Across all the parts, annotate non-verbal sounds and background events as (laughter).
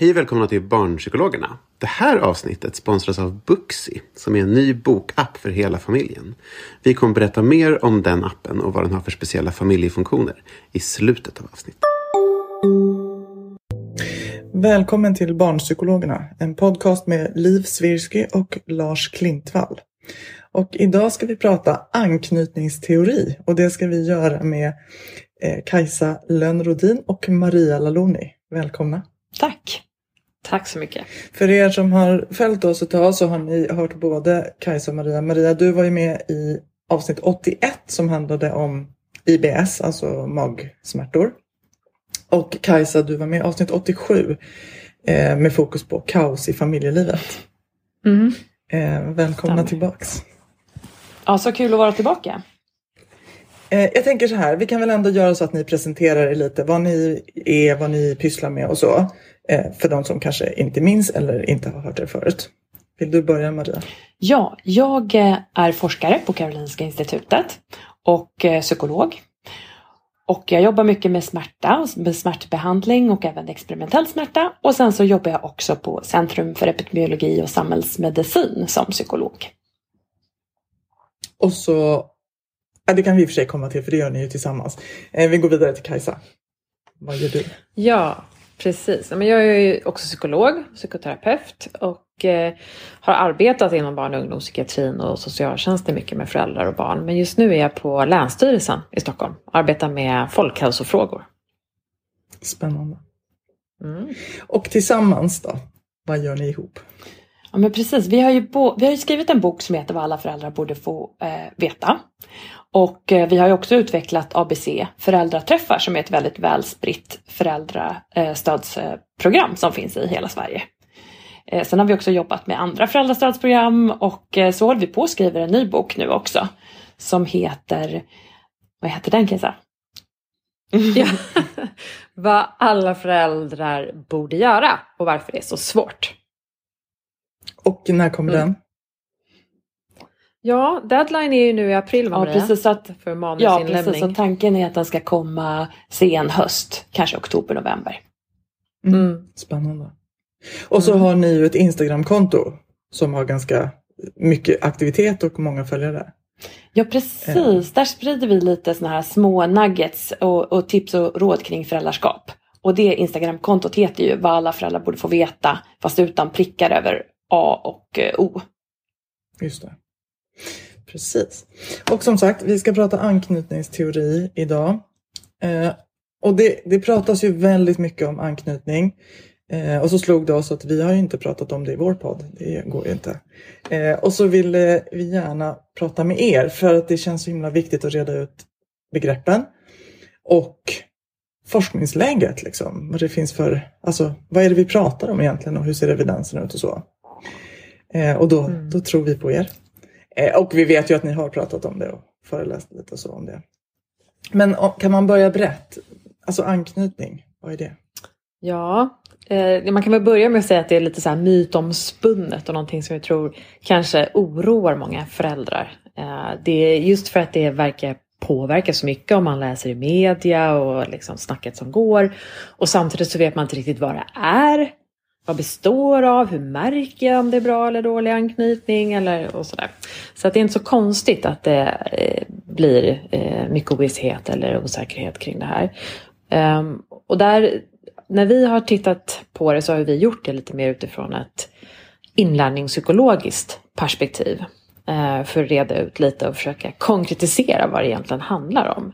Hej välkomna till Barnpsykologerna. Det här avsnittet sponsras av Booksy som är en ny bokapp för hela familjen. Vi kommer berätta mer om den appen och vad den har för speciella familjefunktioner i slutet av avsnittet. Välkommen till Barnpsykologerna, en podcast med Liv Svirsky och Lars Klintvall. Och idag ska vi prata anknytningsteori och det ska vi göra med eh, Kajsa Lönnrodin och Maria Laloni. Välkomna! Tack! Tack så mycket. För er som har följt oss ett tag så har ni hört både Kajsa och Maria. Maria, du var ju med i avsnitt 81 som handlade om IBS, alltså magsmärtor. Och Kajsa, du var med i avsnitt 87 eh, med fokus på kaos i familjelivet. Mm. Eh, välkomna Stämmer. tillbaks. Ja, så kul att vara tillbaka. Eh, jag tänker så här, vi kan väl ändå göra så att ni presenterar er lite, vad ni är, vad ni pysslar med och så. Eh, för de som kanske inte minns eller inte har hört er förut. Vill du börja Maria? Ja, jag eh, är forskare på Karolinska institutet och eh, psykolog. Och jag jobbar mycket med smärta, och med smärtbehandling och även experimentell smärta. Och sen så jobbar jag också på Centrum för epidemiologi och samhällsmedicin som psykolog. Och så, ja, det kan vi i och för sig komma till för det gör ni ju tillsammans. Vi går vidare till Kajsa. Vad gör du? Ja, precis. Men jag är ju också psykolog, psykoterapeut och eh, har arbetat inom barn och ungdomspsykiatrin och socialtjänsten mycket med föräldrar och barn. Men just nu är jag på Länsstyrelsen i Stockholm och arbetar med folkhälsofrågor. Spännande. Mm. Och tillsammans då? Vad gör ni ihop? Ja men precis, vi har ju, bo- vi har ju skrivit en bok som heter Vad alla föräldrar borde få eh, veta. Och eh, vi har ju också utvecklat ABC föräldraträffar som är ett väldigt välspritt föräldrastödsprogram som finns i hela Sverige. Eh, sen har vi också jobbat med andra föräldrastödsprogram och eh, så håller vi på och skriver en ny bok nu också. Som heter, vad heter den Kajsa? Ja. (laughs) Vad alla föräldrar borde göra och varför det är så svårt. Och när kommer Mm. den? Ja, deadline är ju nu i april Ja Maria, precis, att, för ja, manusinlämning. precis, så tanken är att den ska komma sen höst, kanske oktober, november. Mm. Spännande. Och så har ni ju ett Instagramkonto som har ganska mycket aktivitet och många följare. Ja precis, där sprider vi lite såna här små nuggets och, och tips och råd kring föräldraskap. Och det Instagramkontot heter ju vad alla föräldrar borde få veta fast utan prickar över A och eh, O. Just det. Precis. Och som sagt, vi ska prata anknytningsteori idag. Eh, och det, det pratas ju väldigt mycket om anknytning. Eh, och så slog det oss att vi har ju inte pratat om det i vår podd. Det går ju inte. Eh, och så ville vi gärna prata med er för att det känns så himla viktigt att reda ut begreppen. Och forskningsläget liksom. Vad det finns för, alltså vad är det vi pratar om egentligen och hur ser evidensen ut och så. Eh, och då, då tror vi på er. Eh, och vi vet ju att ni har pratat om det och föreläst lite och så om det. Men kan man börja brett? Alltså anknytning, vad är det? Ja, Eh, man kan väl börja med att säga att det är lite så här mytomspunnet och någonting som jag tror kanske oroar många föräldrar. Eh, det är just för att det verkar påverka så mycket om man läser i media och liksom snacket som går. Och samtidigt så vet man inte riktigt vad det är. Vad består av? Hur märker jag om det är bra eller dålig anknytning? Eller, och sådär. Så att det är inte så konstigt att det eh, blir eh, mycket ovisshet eller osäkerhet kring det här. Um, och där, när vi har tittat på det så har vi gjort det lite mer utifrån ett inlärningspsykologiskt perspektiv. Eh, för att reda ut lite och försöka konkretisera vad det egentligen handlar om.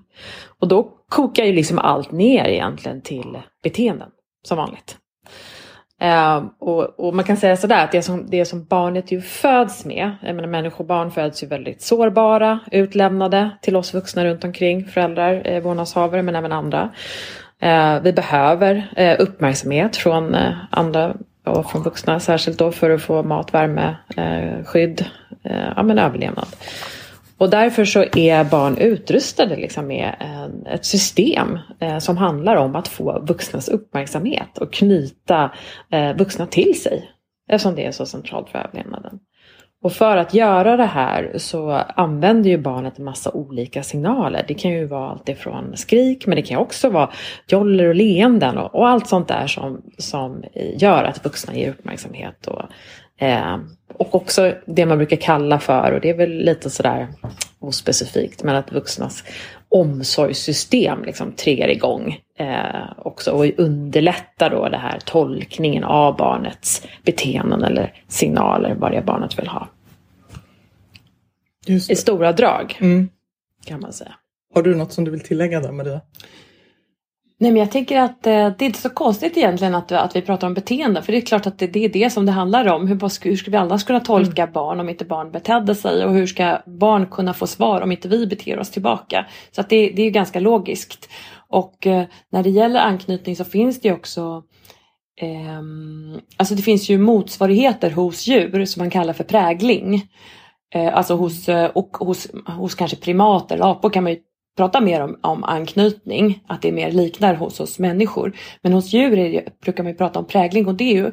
Och då kokar ju liksom allt ner egentligen till beteenden, som vanligt. Uh, och, och, man kan säga sådär att det som, det som barnet ju föds med, jag menar människobarn föds ju väldigt sårbara, utlämnade till oss vuxna runt omkring, föräldrar, eh, vårdnadshavare men även andra. Uh, vi behöver uh, uppmärksamhet från eh, andra och från vuxna, särskilt då för att få mat, värme, eh, skydd, ja men överlevnad. Och därför så är barn utrustade liksom med en, ett system eh, som handlar om att få vuxnas uppmärksamhet och knyta eh, vuxna till sig. Eftersom det är så centralt för överlevnaden. Och för att göra det här så använder ju barnet en massa olika signaler. Det kan ju vara allt ifrån skrik men det kan också vara joller och leenden och, och allt sånt där som, som gör att vuxna ger uppmärksamhet och Eh, och också det man brukar kalla för, och det är väl lite sådär ospecifikt, men att vuxnas omsorgssystem liksom triggar igång eh, också och underlättar då det här tolkningen av barnets beteenden eller signaler, vad det barnet vill ha. I stora drag mm. kan man säga. Har du något som du vill tillägga där Maria? Nej men jag tänker att eh, det är inte så konstigt egentligen att, att vi pratar om beteende för det är klart att det, det är det som det handlar om. Hur, hur ska vi annars kunna tolka mm. barn om inte barn betedde sig och hur ska barn kunna få svar om inte vi beter oss tillbaka? Så att det, det är ganska logiskt. Och eh, när det gäller anknytning så finns det också eh, Alltså det finns ju motsvarigheter hos djur som man kallar för prägling. Eh, alltså hos, eh, och hos, hos kanske primater, apor kan man ju prata mer om, om anknytning, att det mer liknar hos oss människor. Men hos djur det, brukar man prata om prägling och det är ju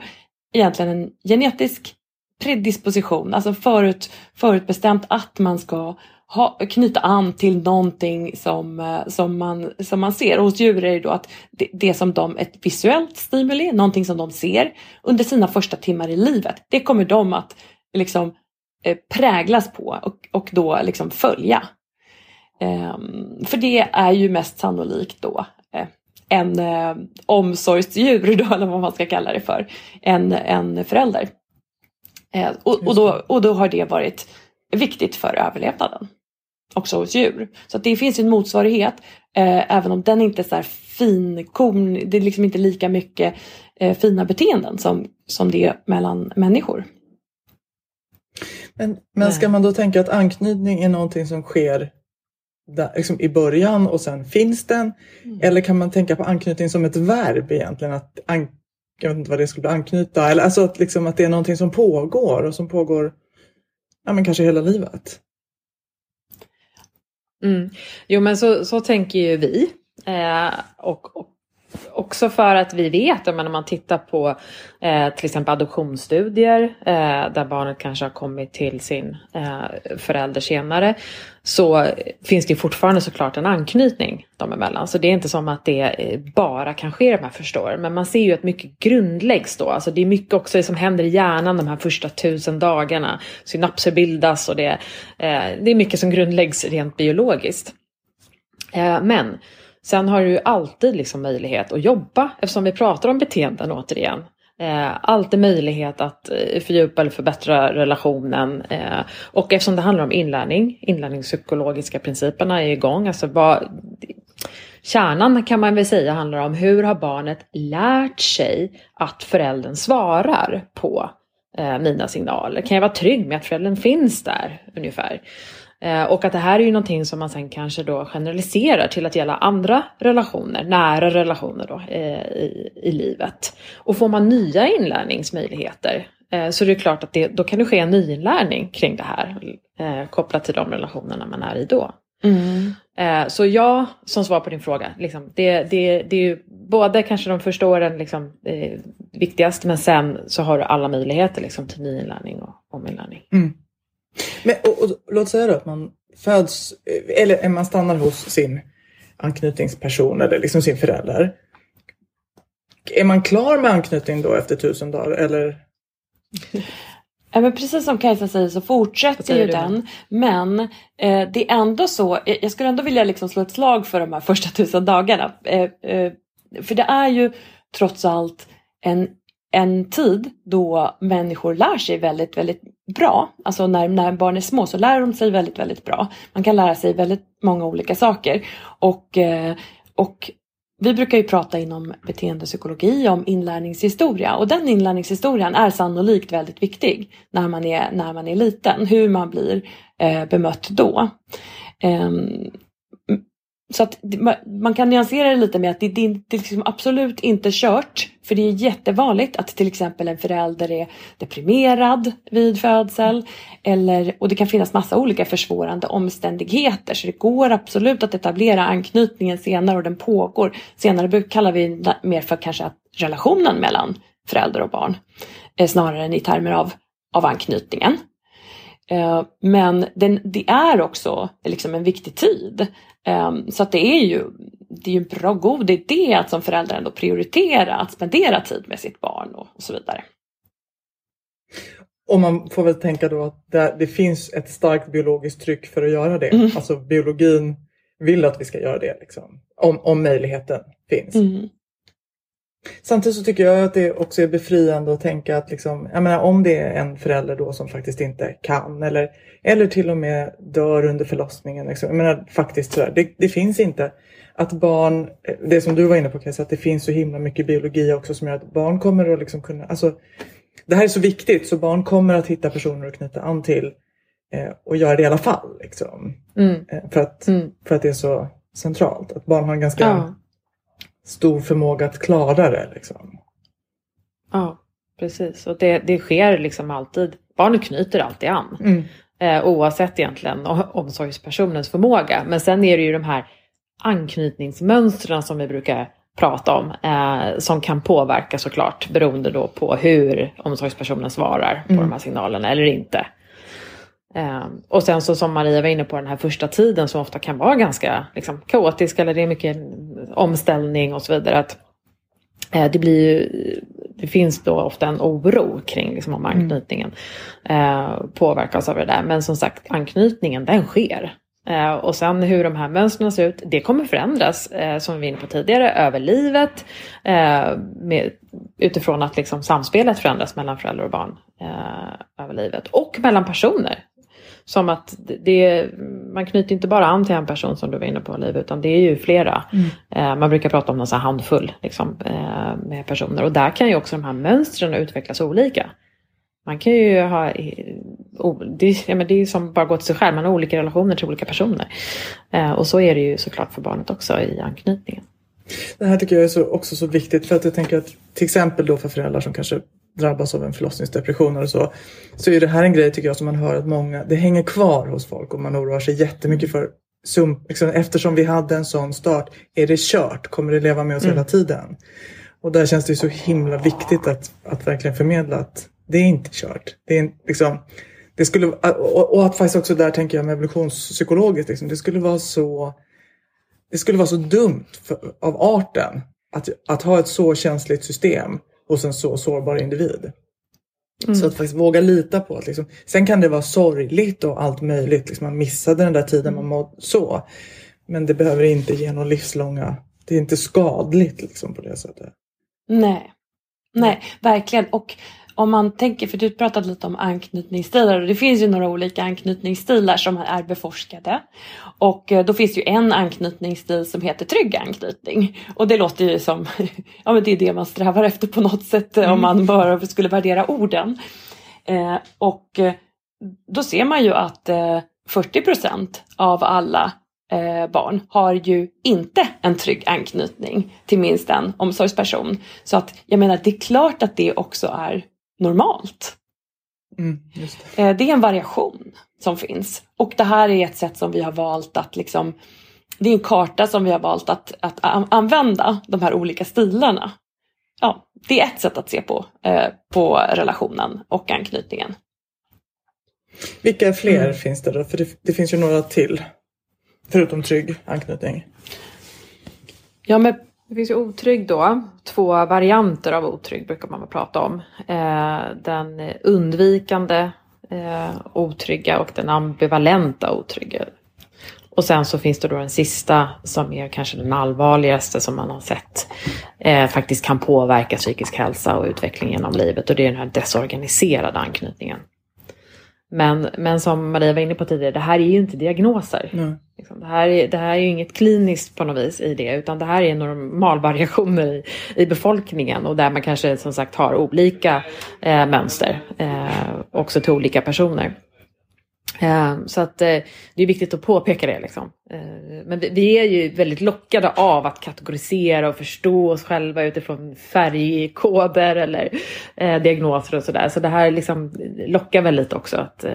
egentligen en genetisk predisposition, alltså förut, förutbestämt att man ska ha, knyta an till någonting som, eh, som, man, som man ser. Och hos djur är det då att det, det som de, ett visuellt stimuli, någonting som de ser under sina första timmar i livet, det kommer de att liksom eh, präglas på och, och då liksom följa. Ehm, för det är ju mest sannolikt då eh, en eh, omsorgsdjur då, eller vad man ska kalla det för, en, en förälder. Eh, och, och, då, och då har det varit viktigt för överlevnaden. Också hos djur. Så det finns en motsvarighet, eh, även om den inte är så här finkorn, det är liksom inte lika mycket eh, fina beteenden som, som det är mellan människor. Men, men ska man då tänka att anknytning är någonting som sker där, liksom i början och sen finns den? Mm. Eller kan man tänka på anknytning som ett verb egentligen? Att an, jag vet inte vad det skulle bli, anknyta. Eller alltså att, liksom, att det är någonting som pågår och som pågår ja, men kanske hela livet. Mm. Jo men så, så tänker ju vi. Eh, och, och också för att vi vet, men man tittar på eh, till exempel adoptionsstudier eh, där barnet kanske har kommit till sin eh, förälder senare så finns det fortfarande såklart en anknytning dem emellan. Så det är inte som att det eh, bara kan ske de här första åren. Men man ser ju att mycket grundläggs då. Alltså det är mycket också som händer i hjärnan de här första tusen dagarna. Synapser bildas och det, eh, det är mycket som grundläggs rent biologiskt. Eh, men Sen har du ju alltid liksom möjlighet att jobba eftersom vi pratar om beteenden återigen. Eh, alltid möjlighet att eh, fördjupa eller förbättra relationen. Eh, och eftersom det handlar om inlärning, inlärningspsykologiska principerna är igång. Alltså vad, kärnan kan man väl säga handlar om hur har barnet lärt sig att föräldern svarar på eh, mina signaler? Kan jag vara trygg med att föräldern finns där ungefär? Eh, och att det här är ju någonting som man sen kanske då generaliserar till att gälla andra relationer, nära relationer då eh, i, i livet. Och får man nya inlärningsmöjligheter eh, så är det klart att det, då kan det ske en nyinlärning kring det här kopplat till de relationerna man är i då. Mm. Eh, så ja, som svar på din fråga. Liksom, det, det, det är ju både kanske de första åren liksom, eh, viktigast men sen så har du alla möjligheter liksom, till nyinlärning och ominlärning. Mm. Men, och, och, låt säga då att man föds, eller man stannar hos sin anknytningsperson eller liksom sin förälder. Är man klar med anknytning då efter tusen dagar eller? Ja, men precis som Kajsa säger så fortsätter säger ju du? den. Men eh, det är ändå så, jag jag skulle ändå vilja liksom slå ett slag för de här första tusen dagarna. Eh, eh, för det är ju trots allt en, en tid då människor lär sig väldigt, väldigt bra. Alltså när, när barn är små så lär de sig väldigt, väldigt bra. Man kan lära sig väldigt många olika saker. Och, eh, och vi brukar ju prata inom beteendepsykologi om inlärningshistoria och den inlärningshistorien är sannolikt väldigt viktig när man är, när man är liten. Hur man blir eh, bemött då. Ehm, så att man kan nyansera det lite med att det, det, det är liksom absolut inte kört. För det är jättevanligt att till exempel en förälder är deprimerad vid födsel. Eller, och det kan finnas massa olika försvårande omständigheter. Så det går absolut att etablera anknytningen senare och den pågår. Senare kallar vi det mer för kanske att relationen mellan förälder och barn. Eh, snarare än i termer av, av anknytningen. Eh, Men den, det är också liksom en viktig tid. Eh, Så att det är ju det är ju en bra god idé att som förälder ändå prioritera att spendera tid med sitt barn och, och så vidare. Och man får väl tänka då att det, det finns ett starkt biologiskt tryck för att göra det. Mm. Alltså biologin vill att vi ska göra det. Liksom, om, om möjligheten finns. Mm. Samtidigt så tycker jag att det också är befriande att tänka att liksom, jag menar, om det är en förälder då som faktiskt inte kan eller, eller till och med dör under förlossningen. Liksom. Jag menar, faktiskt sådär, det, det finns inte att barn, det som du var inne på Kajsa, att det finns så himla mycket biologi också som gör att barn kommer att liksom kunna, alltså det här är så viktigt så barn kommer att hitta personer att knyta an till eh, och göra det i alla fall. Liksom. Mm. Eh, för, att, Mm. för att det är så centralt. Att barn har en ganska Ja. Stor förmåga att klara det. Liksom. ja, precis. Och det, det sker liksom alltid. Barnet knyter alltid an. Mm. Eh, oavsett egentligen omsorgspersonens förmåga. Men sen är det ju de här anknytningsmönstren som vi brukar prata om. Eh, som kan påverka såklart beroende då på hur omsorgspersonen svarar på Mm. de här signalerna eller inte. Eh, och sen så som Maria var inne på den här första tiden som ofta kan vara ganska liksom, kaotisk eller det är mycket omställning och så vidare. Att, eh, det, blir ju, det finns då ofta en oro kring liksom, om anknytningen eh, påverkas av det där. Men som sagt, anknytningen den sker. Eh, och sen hur de här mönstren ser ut, det kommer förändras, eh, som vi var inne på tidigare, över livet. Eh, med, utifrån att liksom samspelet förändras mellan föräldrar och barn över livet. Och mellan personer. Som att det- man knyter inte bara an till en person som du var inne på Liv, utan det är ju flera. Eh, man brukar prata om någon handfull liksom, eh, med personer. Och där kan ju också de här mönstren utvecklas olika. Man kan ju ha, eh, det, ja, men det är ju som bara gå till sig själv, man har olika relationer till olika personer. Och så är det ju såklart för barnet också i anknytningen. Det här tycker jag är så, också så viktigt för att jag tänker att till exempel då för föräldrar som kanske drabbas av en förlossningsdepression eller så. Så är det här en grej tycker jag som man hör att många, det hänger kvar hos folk och man oroar sig jättemycket för. Som, liksom, eftersom vi hade en sån start, är det kört? Kommer det leva med oss hela tiden? Och där känns det så himla viktigt att, att verkligen förmedla att det är inte kört. Det är liksom, det skulle, och, och att faktiskt också där tänker jag med evolutionspsykologiskt, liksom, det skulle vara så det skulle vara så dumt för, av arten att, att ha ett så känsligt system hos en så sårbar individ. Så att faktiskt våga lita på att liksom, sen kan det vara sorgligt och allt möjligt. Liksom, man missade den där tiden man mådde så. Men det behöver inte ge några livslånga, det är inte skadligt liksom på det sättet. Nej. Nej, verkligen. Och om man tänker, för du pratade lite om anknytningsstilar och det finns ju några olika anknytningsstilar som är beforskade. Och eh, då finns ju en anknytningsstil som heter trygg anknytning. Och det låter ju som, (laughs) ja men det är det man strävar efter på något sätt eh, om man bara skulle värdera orden. Eh, och eh, då ser man ju att eh, 40 procent av alla eh, barn har ju inte en trygg anknytning till minst en omsorgsperson. Så att jag menar, det är klart att det också är normalt. Mm, det. Eh, det är en variation som finns. Och det här är ett sätt som vi har valt att liksom det är en karta som vi har valt att, att använda, de här olika stilarna. Ja, det är ett sätt att se på, eh, på relationen och anknytningen. Vilka fler mm. finns det då? För det, det, finns ju några till. Förutom trygg anknytning. Ja, men det finns ju otrygg då. Två varianter av otrygg brukar man prata om. Eh, den undvikande eh, otrygga och den ambivalenta otrygga. Och sen så finns det då den sista som är kanske den allvarligaste som man har sett eh, faktiskt kan påverka psykisk hälsa och utveckling genom livet och det är den här desorganiserade anknytningen. Men, men som Maria var inne på tidigare, det här är ju inte diagnoser. Mm. det, här är, det här är ju inget kliniskt på något vis i det, utan det här är normalvariationer i, i befolkningen och där man kanske som sagt har olika eh, mönster eh, också till olika personer. Ehm, så att eh, det är viktigt att påpeka det. Liksom. Ehm, men vi är ju väldigt lockade av att kategorisera och förstå oss själva utifrån färgkoder eller eh, diagnoser och sådär. Så det här liksom lockar väldigt också att eh,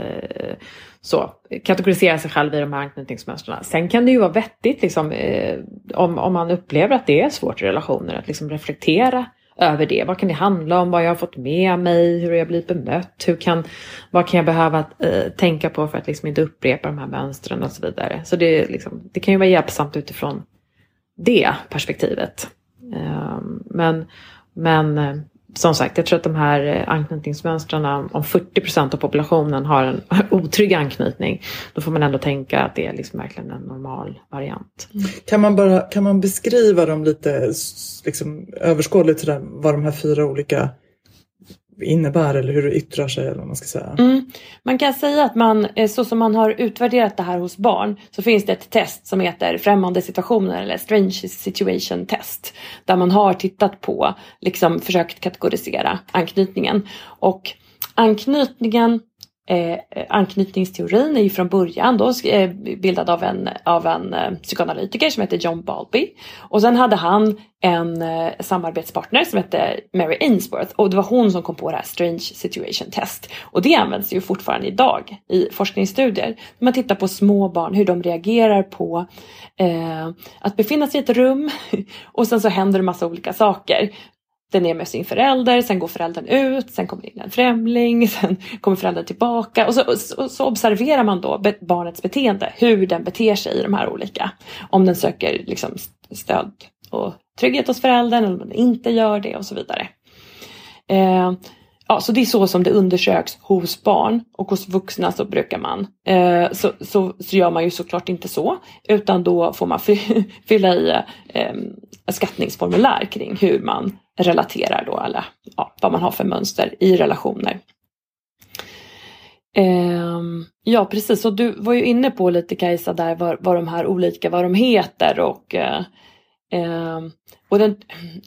så, kategorisera sig själv i de här anknytningsmönstren. Sen kan det ju vara vettigt liksom, om, om man upplever att det är svårt i relationer att liksom reflektera över det. Vad kan det handla om? Vad jag har fått med mig? Hur har jag blivit bemött? Hur kan, vad kan jag behöva eh, tänka på för att liksom inte upprepa de här mönstren och så vidare. Så det, liksom, det kan ju vara hjälpsamt utifrån det perspektivet. Eh, men, men eh, som sagt, jag tror att de här eh, anknytningsmönstren, om 40 procent av populationen har en (laughs) otrygg anknytning, då får man ändå tänka att det är liksom verkligen en normal variant. Mm. Kan, man bara, kan man beskriva dem lite liksom, överskådligt, sådär, vad de här fyra olika innebär eller hur det yttrar sig eller vad man ska säga. Mm. Man kan säga att man, eh, så som man har utvärderat det här hos barn så finns det ett test som heter främmande situationer eller strange situation test. Där man har tittat på, liksom försökt kategorisera anknytningen. Och anknytningen Eh, eh, anknytningsteorin är ju från början då eh, bildad av en, av en eh, psykoanalytiker som hette John Balby. Och sen hade han en eh, samarbetspartner som hette Mary Ainsworth och det var hon som kom på det här Strange Situation Test. Och det används ju fortfarande idag i forskningsstudier. Man tittar på små barn, hur de reagerar på eh, att befinna sig i ett rum (laughs) och sen så händer det massa olika saker den är med sin förälder, sen går föräldern ut, sen kommer det in en främling, (laughs) sen kommer föräldern tillbaka och så, och så, observerar man då barnets beteende, hur den beter sig i de här olika. Om den söker liksom stöd och trygghet hos föräldern eller om den inte gör det och så vidare. Eh, ja, så det är så som det undersöks hos barn och hos vuxna så brukar man, eh, så, så, så gör man ju såklart inte så utan då får man (laughs) fylla i eh, eh, skattningsformulär kring hur man relaterar då, alla ja, vad man har för mönster i relationer. Eh, ja precis, och du var ju inne på lite Kajsa där vad, vad de här olika, vad de heter och eh, ehm, och den,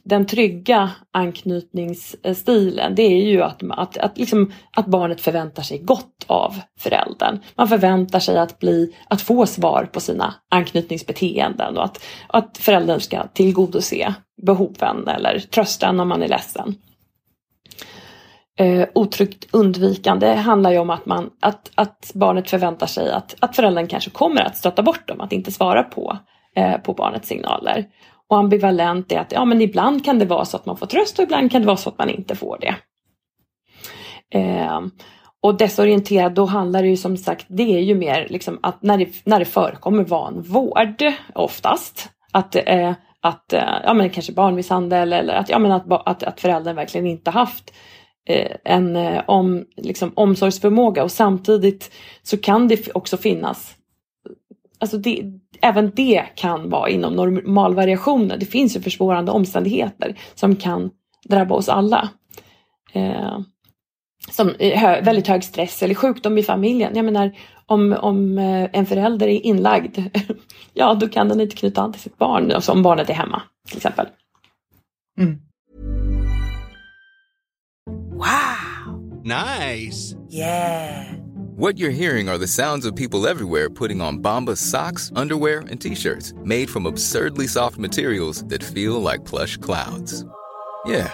den trygga anknytningsstilen det är ju att, att, att, liksom, att barnet förväntar sig gott av föräldern. Man förväntar sig att, bli, att få svar på sina anknytningsbeteenden och att, att föräldern ska tillgodose behoven eller trösta om man är ledsen. Eh, otryggt undvikande handlar ju om att, man, att, att barnet förväntar sig att, att föräldern kanske kommer att stöta bort dem, att inte svara på, eh, på barnets signaler. Och ambivalent är att ja, men ibland kan det vara så att man får tröst och ibland kan det vara så att man inte får det. Eh, och desorienterad, då handlar det ju som sagt, det är ju mer liksom att när det, när det förekommer vanvård oftast, att, eh, att eh, ja, men kanske barnmisshandel eller att, ja, men att, att, att föräldern verkligen inte haft eh, en eh, om, liksom, omsorgsförmåga och samtidigt så kan det också finnas Alltså det, även det kan vara inom normalvariationen. Det finns ju försvårande omständigheter som kan drabba oss alla. Eh, som hö, väldigt hög stress eller sjukdom i familjen. Jag menar om, om eh, en förälder är inlagd, (laughs) ja då kan den inte knyta an till sitt barn, alltså om barnet är hemma till exempel. Mm. Wow! Nice! Yeah! What you're hearing are the sounds of people everywhere putting on Bombas socks, underwear and t-shirts made from absurdly soft materials that feel like plush clouds. Yeah,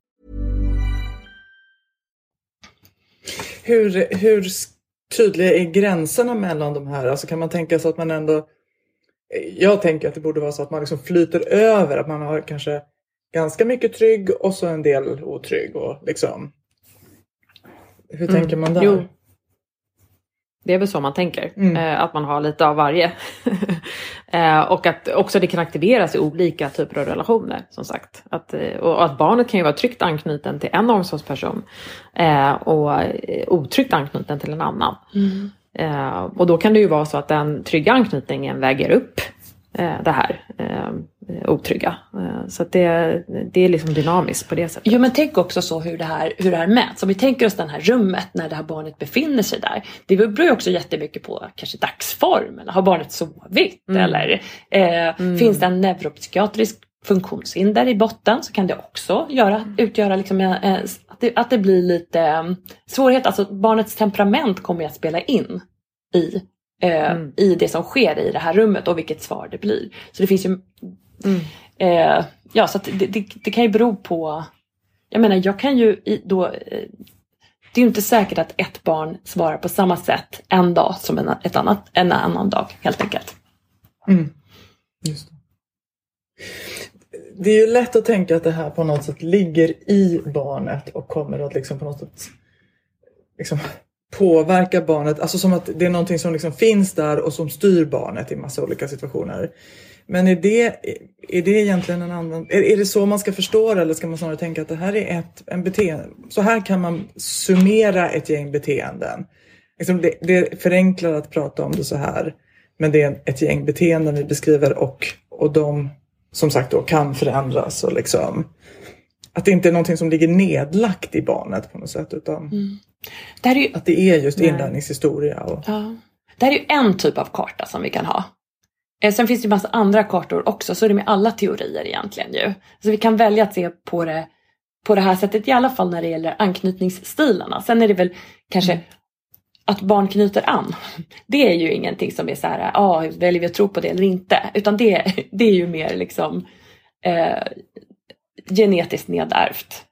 Hur, hur tydliga är gränserna mellan de här? Alltså kan man tänka sig att man ändå... Jag tänker att det borde vara så att man liksom flyter över, att man har kanske ganska mycket trygg och så en del otrygg. Och liksom hur mm. tänker man där? Jo. Det är väl så man tänker, mm. eh, att man har lite av varje. Eh, och att också det kan aktiveras i olika typer av relationer som sagt. Att, eh, och att barnet kan ju vara tryggt anknuten till en omsorgsperson eh, och eh, otryggt anknuten till en annan. Mm. Eh, och då kan det ju vara så att den trygga anknytningen väger upp det här otrygga. Eh, så det, det är liksom dynamiskt på det sättet. Jo men tänk också så hur det här, hur det här mäts. Om vi tänker oss det här rummet när det här barnet befinner sig där. Det beror ju också jättemycket på kanske dagsform. Har barnet sovit? Mm. Eller eh, mm. finns det en neuropsykiatrisk funktionshinder i botten så kan det också göra, utgöra liksom, eh, att, det, att det blir lite eh, svårighet. Alltså barnets temperament kommer att spela in i eh, mm. i det som sker i det här rummet och vilket svar det blir. Så det finns ju Mm. Eh, ja, så det, det, det, kan ju bero på... Jag menar, jag kan ju då... Eh, det är ju inte säkert att ett barn svarar på samma sätt en dag som en, ett annat, en annan dag, helt enkelt. Mm. Just det. det är ju lätt att tänka att det här på något sätt ligger i barnet och kommer att liksom på något sätt liksom påverka barnet. Alltså som att det är någonting som liksom finns där och som styr barnet i massa olika situationer. Men är det, är det egentligen en annan... Är, är det så man ska förstå det eller ska man snarare tänka att det här är ett, en beteende? Så här kan man summera ett gäng beteenden. Liksom det, det förenklar att prata om det så här. Men det är ett gäng beteenden vi beskriver och, och de som sagt då kan förändras. Och liksom, att det inte är någonting som ligger nedlagt i barnet på något sätt. Utan mm. det ju, att det är just inlärningshistoria. Och... Ja. Det här är ju en typ av karta som vi kan ha. Eh, sen finns det ju massa andra kartor också, så är det med alla teorier egentligen ju. Så vi kan välja att se på det på det här sättet, i alla fall när det gäller anknytningsstilarna. Sen är det väl kanske mm. att barn knyter an. Det är ju ingenting som är så här, ah, väljer vi att tro på det eller inte? Utan det, det är ju mer liksom eh, genetiskt nedärvt.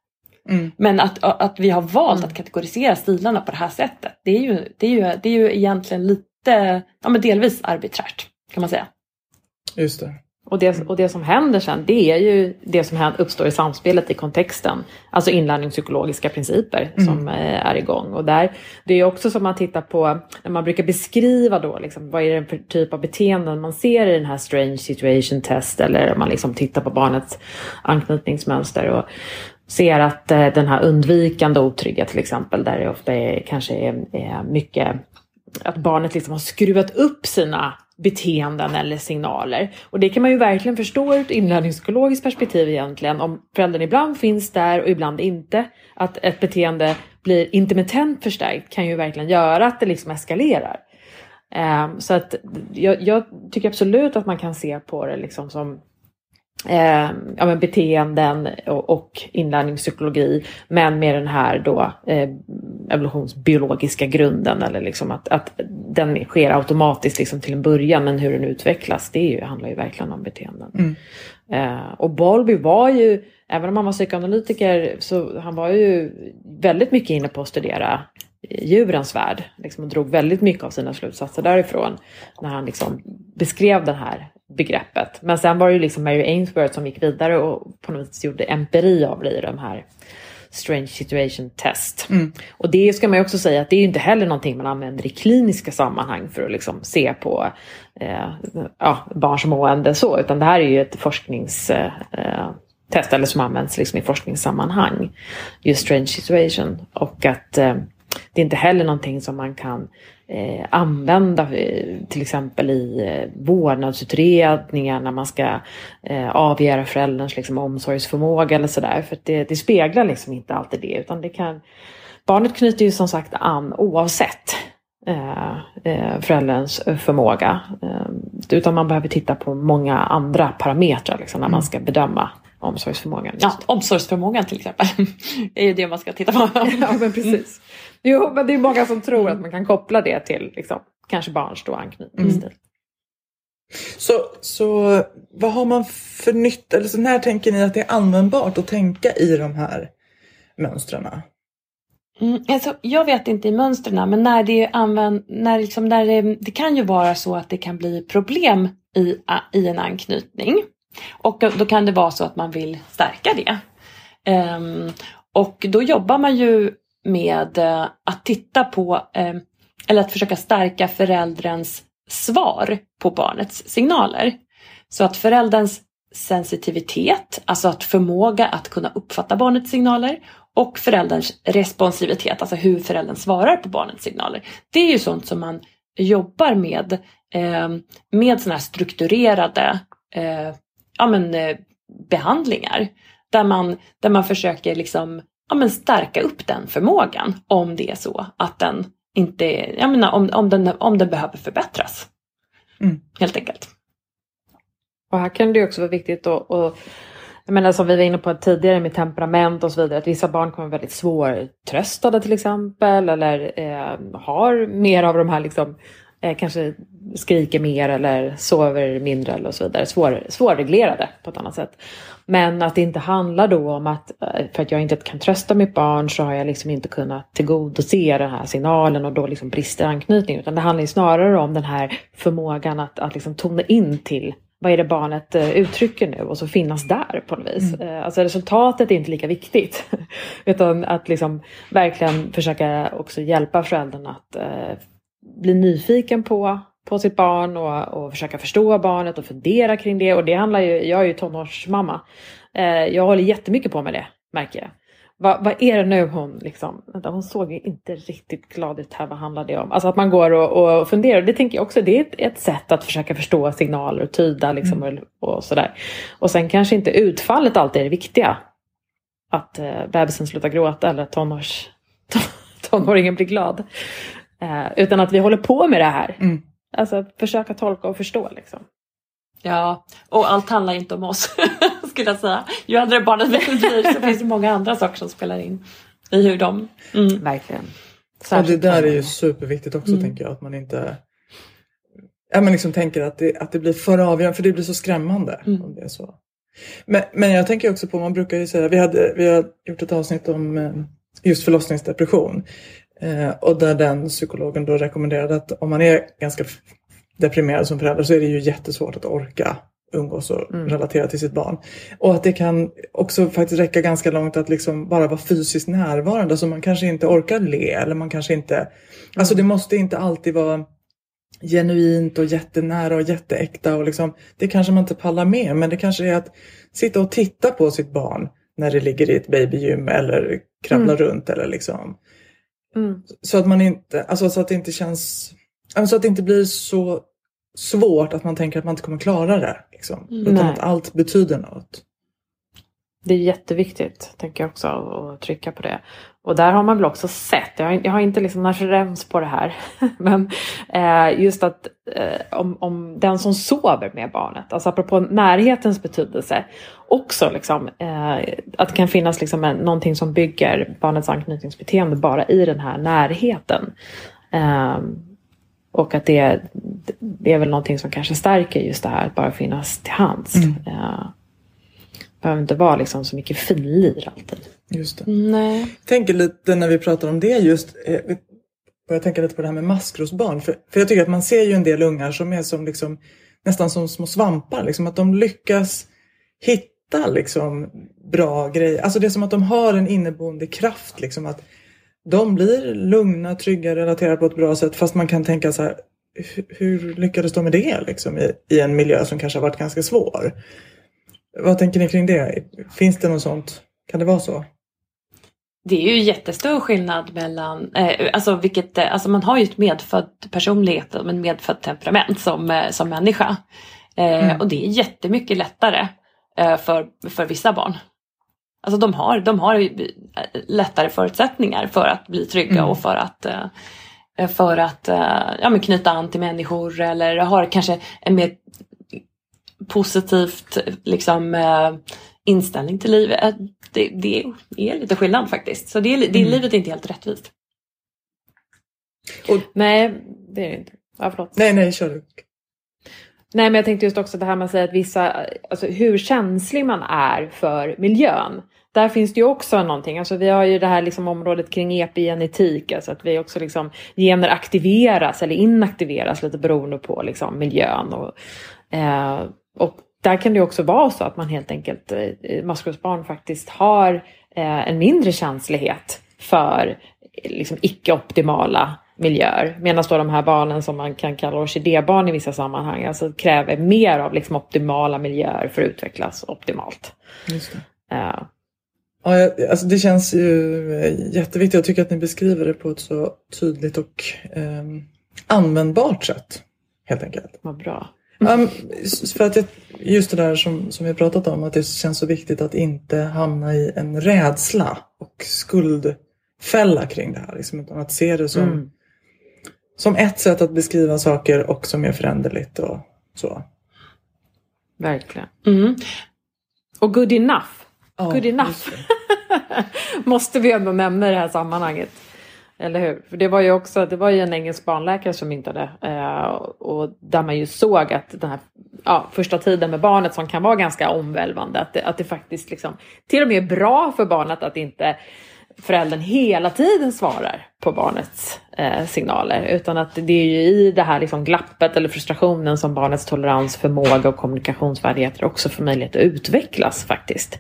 Mm. Men att, att vi har valt mm. att kategorisera stilarna på det här sättet, det är ju, det är ju, det är ju egentligen lite, ja men delvis arbiträrt kan man säga. Just det. Och det, och det som händer sen, det är ju det som uppstår i samspelet i kontexten. Alltså inlärningspsykologiska principer mm. som eh, är igång. Och där, det är också som man tittar på, när man brukar beskriva då, liksom, vad är det för typ av beteenden man ser i den här strange situation test, eller man liksom tittar på barnets anknytningsmönster och ser att eh, den här undvikande otrygga till exempel, där det ofta är, kanske är, är mycket att barnet liksom har skruvat upp sina beteenden eller signaler. Och det kan man ju verkligen förstå ur ett inlärningspsykologiskt perspektiv egentligen. Om föräldern ibland finns där och ibland inte. Att ett beteende blir intermittent förstärkt kan ju verkligen göra att det liksom eskalerar. Ehm, så att jag, jag, tycker absolut att man kan se på det liksom som eh, ja, men beteenden och, och inlärningspsykologi. Men med den här då eh, evolutionsbiologiska grunden. Eller liksom att, att den sker automatiskt liksom till en början. Men hur den utvecklas det är ju, handlar ju verkligen om beteenden. Mm. Eh, och Bowlby var ju, även om han var psykoanalytiker, så han var ju väldigt mycket inne på att studera djurens värld. Liksom, och drog väldigt mycket av sina slutsatser därifrån. När han liksom beskrev det här begreppet. Men sen var det ju liksom Mary Ainsworth som gick vidare och på något vis gjorde empiri av det i de här Strange Situation Test. Mm. Och det ska man ju också säga att det är ju inte heller någonting man använder i kliniska sammanhang för att liksom se på eh, ja, barns mående så, utan det här är ju ett forskningstest eh, eller som används liksom i forskningssammanhang. Just Strange Situation. Och att eh, det är inte heller någonting som man kan eh, använda eh, till exempel i eh, vårdnadsutredningar när man ska eh, avgöra förälderns liksom, omsorgsförmåga eller sådär. För det, det speglar liksom inte alltid det utan det kan Barnet knyter ju som sagt an oavsett eh, eh, förälderns förmåga. Eh, utan man behöver titta på många andra parametrar liksom, när man ska bedöma omsorgsförmågan. Ja, omsorgsförmågan till exempel. (laughs) är ju det man ska titta på. ja, men precis. Jo, men det är många som tror att man kan koppla det till liksom, kanske barns då anknytningsstil. Mm. Så, så vad har man för nytt, eller så när tänker ni att det är användbart att tänka i de här mönstren? Mm, alltså, jag vet inte i mönstren men när det använd, när liksom, när det, det kan ju vara så att det kan bli problem i, i en anknytning. Och då kan det vara så att man vill stärka det. Um, och då jobbar man ju med eh, att titta på, eh, eller att försöka stärka förälderns svar på barnets signaler. Så att förälderns sensitivitet, alltså att förmåga att kunna uppfatta barnets signaler och förälderns responsivitet, alltså hur föräldern svarar på barnets signaler. Det är ju sånt som man jobbar med eh, med sådana här strukturerade eh, ja, men, eh, behandlingar. Där man, där man försöker liksom, ja, men stärka upp den förmågan om det är så att den inte, jag menar, om, om, den, om den behöver förbättras. Mm. Helt enkelt. Och här kan det också vara viktigt att, och, jag menar som vi var inne på tidigare med temperament och så vidare, att vissa barn kommer väldigt svårtröstade till exempel eller eh, har mer av de här liksom eh, kanske skriker mer eller sover mindre eller så vidare. Svår, svårreglerade på ett annat sätt. Men att det inte handlar då om att eh, för att jag inte kan trösta mitt barn så har jag liksom inte kunnat tillgodose den här signalen och då liksom brister anknytning. Utan det handlar ju snarare om den här förmågan att, att liksom tona in till vad är det barnet eh, uttrycker nu och så finnas där på något vis. Mm. Alltså resultatet är inte lika viktigt. (laughs) Utan att liksom verkligen försöka också hjälpa föräldern att eh, bli nyfiken på, på sitt barn och, och försöka förstå barnet och fundera kring det. Och det handlar ju, jag är ju tonårsmamma. Eh, jag håller jättemycket på med det märker jag. Vad, är det nu hon liksom, vänta, hon såg ju inte riktigt glad ut här, vad handlar det om? Alltså att man går och, och funderar, det tänker jag också, det är ett, ett sätt att försöka förstå signaler och tyda liksom mm. och, och, sådär. Och sen kanske inte utfallet alltid är det viktiga. Att eh, bebisen slutar gråta eller tonårs, (laughs) tonåringen blir glad. Eh, utan att vi håller på med det här. Mm. Alltså försöka tolka och förstå liksom. Ja, och allt handlar inte om oss (laughs) skulle jag säga. Ju äldre barnet blir så finns det många andra saker som spelar in i hur de... Mm. Verkligen. och det där är ju superviktigt också mm. tänker jag att man inte ja, men liksom tänker att det, att det blir för avgörande för det blir så skrämmande Mm. om det är så. Men, men jag tänker också på, man brukar ju säga, vi, hade, vi har gjort ett avsnitt om eh, just förlossningsdepression. Eh, och där den psykologen då rekommenderade att om man är ganska deprimerad som förälder så är det ju jättesvårt att orka umgås och Mm. relatera till sitt barn. Och att det kan också faktiskt räcka ganska långt att liksom bara vara fysiskt närvarande. Så man kanske inte orkar le eller man kanske inte... Alltså det måste inte alltid vara genuint och jättenära och jätteäkta. Och liksom, det kanske man inte pallar med men det kanske är att sitta och titta på sitt barn när det ligger i ett babygym eller kravlar runt eller liksom. Mm. Så att man inte, alltså så att det inte känns, så att det inte blir så svårt att man tänker att man inte kommer klara det. Liksom. Utan Nej. att allt betyder något. Det är jätteviktigt, tänker jag också, att trycka på det. Och där har man väl också sett, jag har, jag har inte liksom någon referens på det här, (laughs) men eh, just att eh, om, om den som sover med barnet, alltså apropå närhetens betydelse, också liksom, eh, att det kan finnas liksom en, någonting som bygger barnets anknytningsbeteende bara i den här närheten. Eh, och att det, det är väl någonting som kanske stärker just det här att bara finnas till hands. Mm. Eh, behöver inte vara liksom så mycket finlir alltid. Just det. Nej. Jag tänker lite när vi pratar om det just, eh, jag tänker lite på det här med maskrosbarn. För, för jag tycker att man ser ju en del ungar som är som liksom, nästan som små svampar. Liksom, att de lyckas hitta liksom, bra grejer. Alltså det är som att de har en inneboende kraft. Liksom, att de blir lugna, trygga, relaterade på ett bra sätt. Fast man kan tänka så här, hur, hur lyckades de med det liksom, i, i en miljö som kanske har varit ganska svår? Vad tänker ni kring det? Finns det något sånt? Kan det vara så? Det är ju jättestor skillnad mellan, eh, alltså, vilket, eh, alltså man har ju ett medfödd personlighet och en medfödd temperament som, eh, som människa. Eh, mm. Och det är jättemycket lättare eh, för, för vissa barn. Alltså de har, de har eh, lättare förutsättningar för att bli trygga mm. och för att, för att ja, men knyta an till människor eller har kanske en mer positivt liksom, eh, inställning till livet. Det, det, är lite skillnad faktiskt. Så det, det, mm. livet är inte helt rättvist. Och, nej, det är det inte. Ja, förlåt. Nej, nej, kör du. Nej, men jag tänkte just också det här med att säga att vissa, alltså hur känslig man är för miljön. Där finns det ju också någonting, alltså vi har ju det här liksom området kring epigenetik, alltså att vi också liksom gener aktiveras eller inaktiveras lite beroende på liksom miljön. Och, eh, och där kan det också vara så att man helt enkelt, eh, maskrosbarn faktiskt har eh, en mindre känslighet för liksom icke-optimala miljöer. Medan då de här barnen som man kan kalla orkidébarn i vissa sammanhang, alltså kräver mer av liksom optimala miljöer för att utvecklas optimalt. Just det. Uh. Ja, alltså det känns ju jätteviktigt. Jag tycker att ni beskriver det på ett så tydligt och eh, användbart sätt. Helt enkelt. Vad bra. Um, för att just det där som, som vi pratat om, att det känns så viktigt att inte hamna i en rädsla och skuldfälla kring det här. Liksom, utan att se det som, mm. som ett sätt att beskriva saker och som är föränderligt och så. Verkligen. Mm. Och good enough. Ja, good enough. (laughs) Måste vi ändå nämna i det här sammanhanget. Eller hur? För det var ju också, det var ju en engelsk barnläkare som myntade eh, och där man ju såg att den här ja, första tiden med barnet som kan vara ganska omvälvande, att det, att det faktiskt liksom till och med är bra för barnet att inte föräldern hela tiden svarar på barnets eh, signaler utan att det är ju i det här liksom glappet eller frustrationen som barnets tolerans, förmåga och kommunikationsfärdigheter också får möjlighet att utvecklas faktiskt.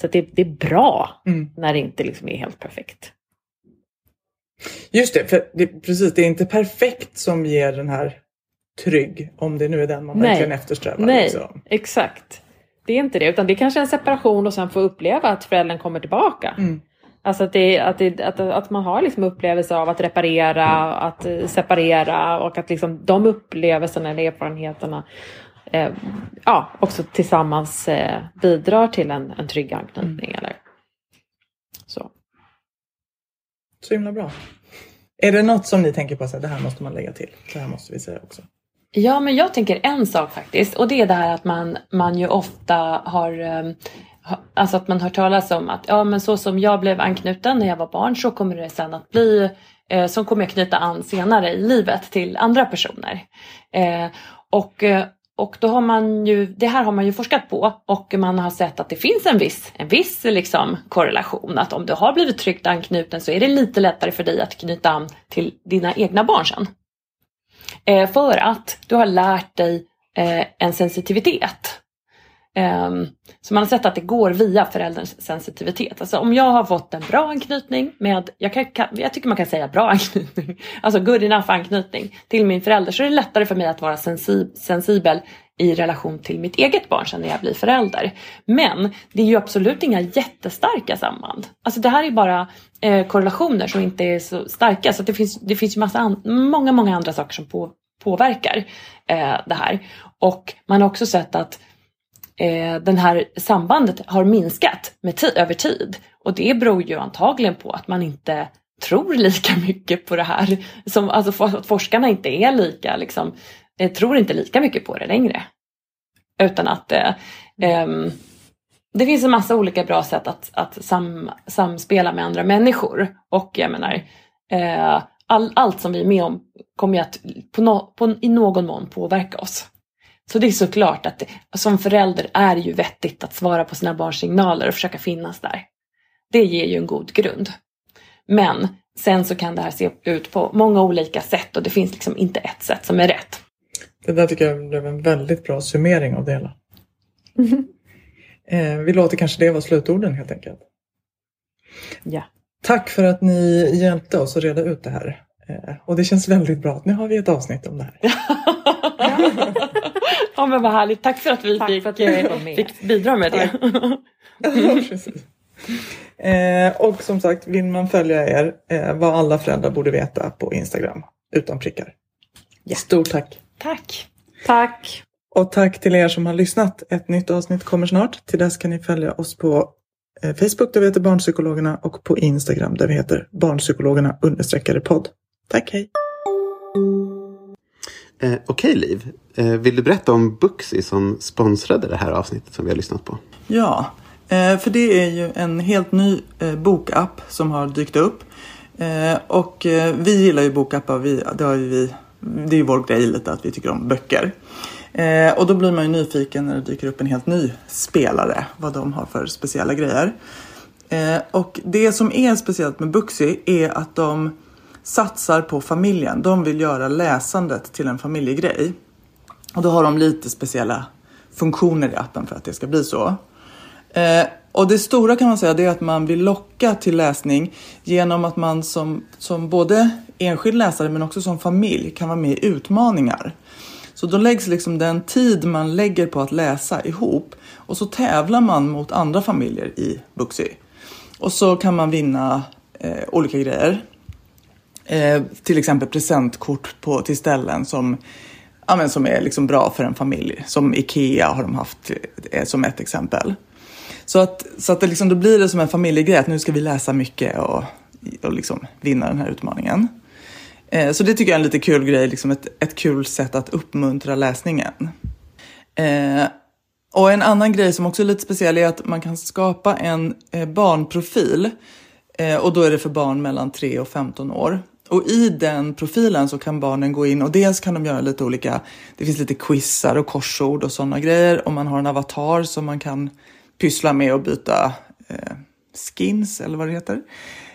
Så det, det, är bra mm. när det inte liksom är helt perfekt. Just det, för det, precis, det är inte perfekt som ger den här trygg, om det nu är den man Nej. verkligen eftersträvar. Nej, liksom. exakt. Det är inte det, utan det är kanske en separation och sen få uppleva att föräldern kommer tillbaka. Mm. Alltså att, det, att, det, att, att man har liksom upplevelse av att reparera, att eh, separera och att liksom de upplevelserna eller erfarenheterna eh, ja, också tillsammans eh, bidrar till en, en trygg anknytning. Mm. Eller så. Så himla bra. Är det något som ni tänker på att det här måste man lägga till? Det här måste vi säga också. Ja, men jag tänker en sak faktiskt och det är det här att man, man ju ofta har ehm, Alltså att man hör talas om att ja men så som jag blev anknuten när jag var barn så kommer det sen att bli eh, så kommer jag knyta an senare i livet till andra personer. Eh, och eh, och då har man ju, det här har man ju forskat på och man har sett att det finns en viss, en viss liksom korrelation. Att om du har blivit tryggt anknuten så är det lite lättare för dig att knyta an till dina egna barn sen. Eh, för att du har lärt dig eh, en sensitivitet. Ehm, så man har sett att det går via förälderns sensitivitet. Alltså om jag har fått en bra anknytning med, jag, kan, jag tycker man kan säga bra (laughs) anknytning, alltså good enough anknytning till min förälder så är det lättare för mig att vara sensibel i relation till mitt eget barn sen när jag blir förälder. Men det är ju absolut inga jättestarka samband. Alltså det här är bara eh, korrelationer som inte är så starka. Så det finns, det finns ju massa många, många andra saker som på, påverkar eh, det här. Och man har också sett att eh, den här sambandet har minskat med över tid. Och det beror ju antagligen på att man inte tror lika mycket på det här. Som, alltså att forskarna inte är lika, liksom, eh, tror inte lika mycket på det längre. Utan att eh, eh, det finns en massa olika bra sätt att, att sam, samspela med andra människor. Och jag menar, eh, all, allt som vi är med om kommer ju att på no, på, i någon mån påverka oss. Så det är såklart att det, som förälder är det ju vettigt att svara på sina barns signaler och försöka finnas där. Det ger ju en god grund. Men sen så kan det här se ut på många olika sätt och det finns liksom inte ett sätt som är rätt. Det där tycker jag blev en väldigt bra summering av det hela. Mm. Eh, vi låter kanske det vara slutorden helt enkelt. Ja. Tack för att ni hjälpte oss att reda ut det här. Eh, och det känns väldigt bra att nu har vi ett avsnitt om det här. (laughs) ja men vad härligt. Tack för att vi fick, att fick, bidra med det. (laughs) eh, och som sagt, vill man följa er, eh, vad alla föräldrar borde veta på Instagram, utan prickar. Ja. Stort tack! Tack! Tack! Och tack till er som har lyssnat. Ett nytt avsnitt kommer snart. Till dess kan ni följa oss på eh, Facebook där vi heter Barnpsykologerna och på Instagram där vi heter Barnpsykologerna understreckade podd. Tack, hej! Eh, Okej okay, Liv, eh, vill du berätta om Booksy som sponsrade det här avsnittet som vi har lyssnat på? Ja, eh, för det är ju en helt ny eh, bokapp som har dykt upp. Eh, och eh, vi gillar ju bokappar, vi, det, har vi, det är ju vår grej lite att vi tycker om böcker. Eh, och då blir man ju nyfiken när det dyker upp en helt ny spelare, vad de har för speciella grejer. Eh, och det som är speciellt med Booksy är att de satsar på familjen. De vill göra läsandet till en familjegrej. Och då har de lite speciella funktioner i appen för att det ska bli så. Eh, och det stora kan man säga det är att man vill locka till läsning genom att man som, som både enskild läsare men också som familj kan vara med i utmaningar. Så då läggs liksom den tid man lägger på att läsa ihop och så tävlar man mot andra familjer i Booksy. Och så kan man vinna eh, olika grejer. Eh, till exempel presentkort på, till ställen som, ja, men som är liksom bra för en familj. Som Ikea har de haft eh, som ett exempel. Så att, så att det liksom, då blir det som en familjegrej att nu ska vi läsa mycket och, och liksom vinna den här utmaningen. Eh, så det tycker jag är en lite kul grej, liksom ett, ett kul sätt att uppmuntra läsningen. Eh, och en annan grej som också är lite speciell är att man kan skapa en eh, barnprofil eh, och då är det för barn mellan 3 och 15 år. Och i den profilen så kan barnen gå in och dels kan de göra lite olika, det finns lite quizar och korsord och sådana grejer. Och man har en avatar som man kan pyssla med och byta eh, skins eller vad det heter.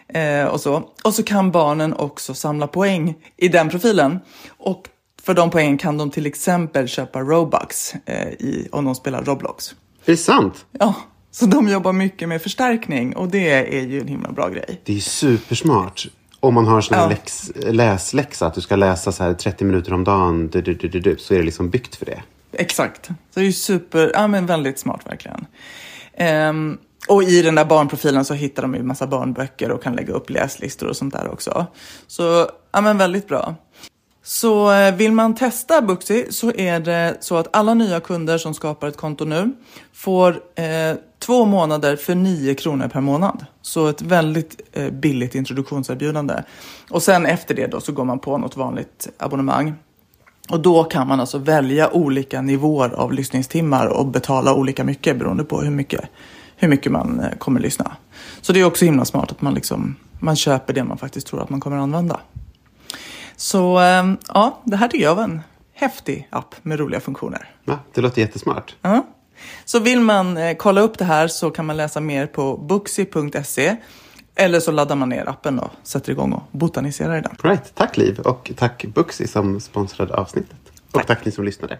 Eh, och, så. och så kan barnen också samla poäng i den profilen. Och för de poängen kan de till exempel köpa Robux eh, i, om de spelar Roblox. Det är sant? Ja, så de jobbar mycket med förstärkning och det är ju en himla bra grej. Det är supersmart. Om man har sån här ja. läx, läsläxa, att du ska läsa så här 30 minuter om dagen, du, du, du, så är det liksom byggt för det. Exakt. Så det är ju super, ja men väldigt smart verkligen. Um, och i den där barnprofilen så hittar de ju massa barnböcker och kan lägga upp läslistor och sånt där också. Så, ja men väldigt bra. Så eh, vill man testa Booksy så är det så att alla nya kunder som skapar ett konto nu får eh, två månader för 9 kronor per månad. Så ett väldigt eh, billigt introduktionserbjudande. Och sen efter det då så går man på något vanligt abonnemang. Och då kan man alltså välja olika nivåer av lyssningstimmar och betala olika mycket beroende på hur mycket, hur mycket man eh, kommer lyssna. Så det är också himla smart att man, liksom, man köper det man faktiskt tror att man kommer använda. Så ehm, ja, det här tycker jag var en häftig app med roliga funktioner. Ja, det låter jättesmart. Ja. Så vill man eh, kolla upp det här så kan man läsa mer på booksy.se eller så laddar man ner appen och sätter igång och botaniserar i den. Right. Tack Liv och tack Booksy som sponsrade avsnittet. Och tack, tack ni som lyssnade.